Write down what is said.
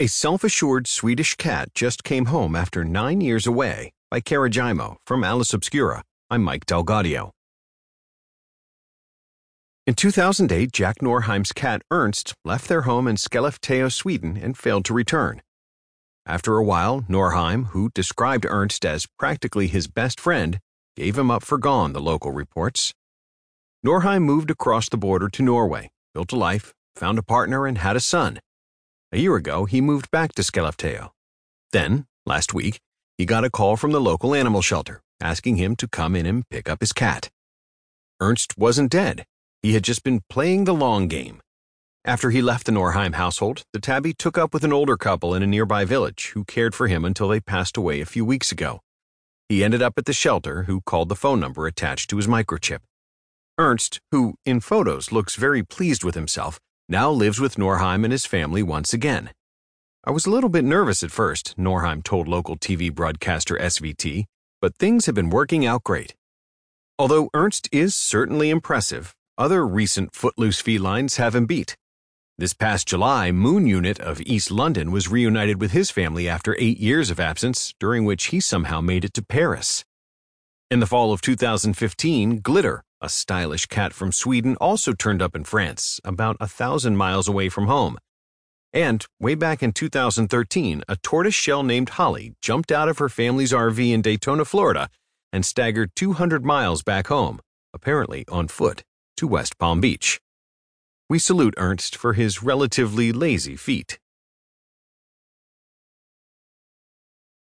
A self-assured Swedish cat just came home after nine years away by Cara Giaimo from Atlas Obscura. I'm Mike DelGaudio. In 2008, Jack Norheim's cat Ernst left their home in Skellefteå, Sweden, and failed to return. After a while, Norheim, who described Ernst as practically his best friend, gave him up for gone, the local reports. Norheim moved across the border to Norway, built a life, found a partner, and had a son. A year ago, he moved back to Skellefteå. Then, last week, he got a call from the local animal shelter asking him to come in and pick up his cat. Ernst wasn't dead. He had just been playing the long game. After he left the Norheim household, the tabby took up with an older couple in a nearby village who cared for him until they passed away a few weeks ago. He ended up at the shelter, who called the phone number attached to his microchip. Ernst, who in photos looks very pleased with himself, now lives with Norheim and his family once again. I was a little bit nervous at first, Norheim told local TV broadcaster SVT, but things have been working out great. Although Ernst is certainly impressive, other recent footloose felines have him beat. This past July, Moon Unit of East London was reunited with his family after eight years of absence, during which he somehow made it to Paris. In the fall of 2015, Glitter, a stylish cat from Sweden also turned up in France, about a thousand miles away from home. And way back in 2013, a tortoise shell named Holly jumped out of her family's RV in Daytona, Florida, and staggered 200 miles back home, apparently on foot, to West Palm Beach. We salute Ernst for his relatively lazy feat.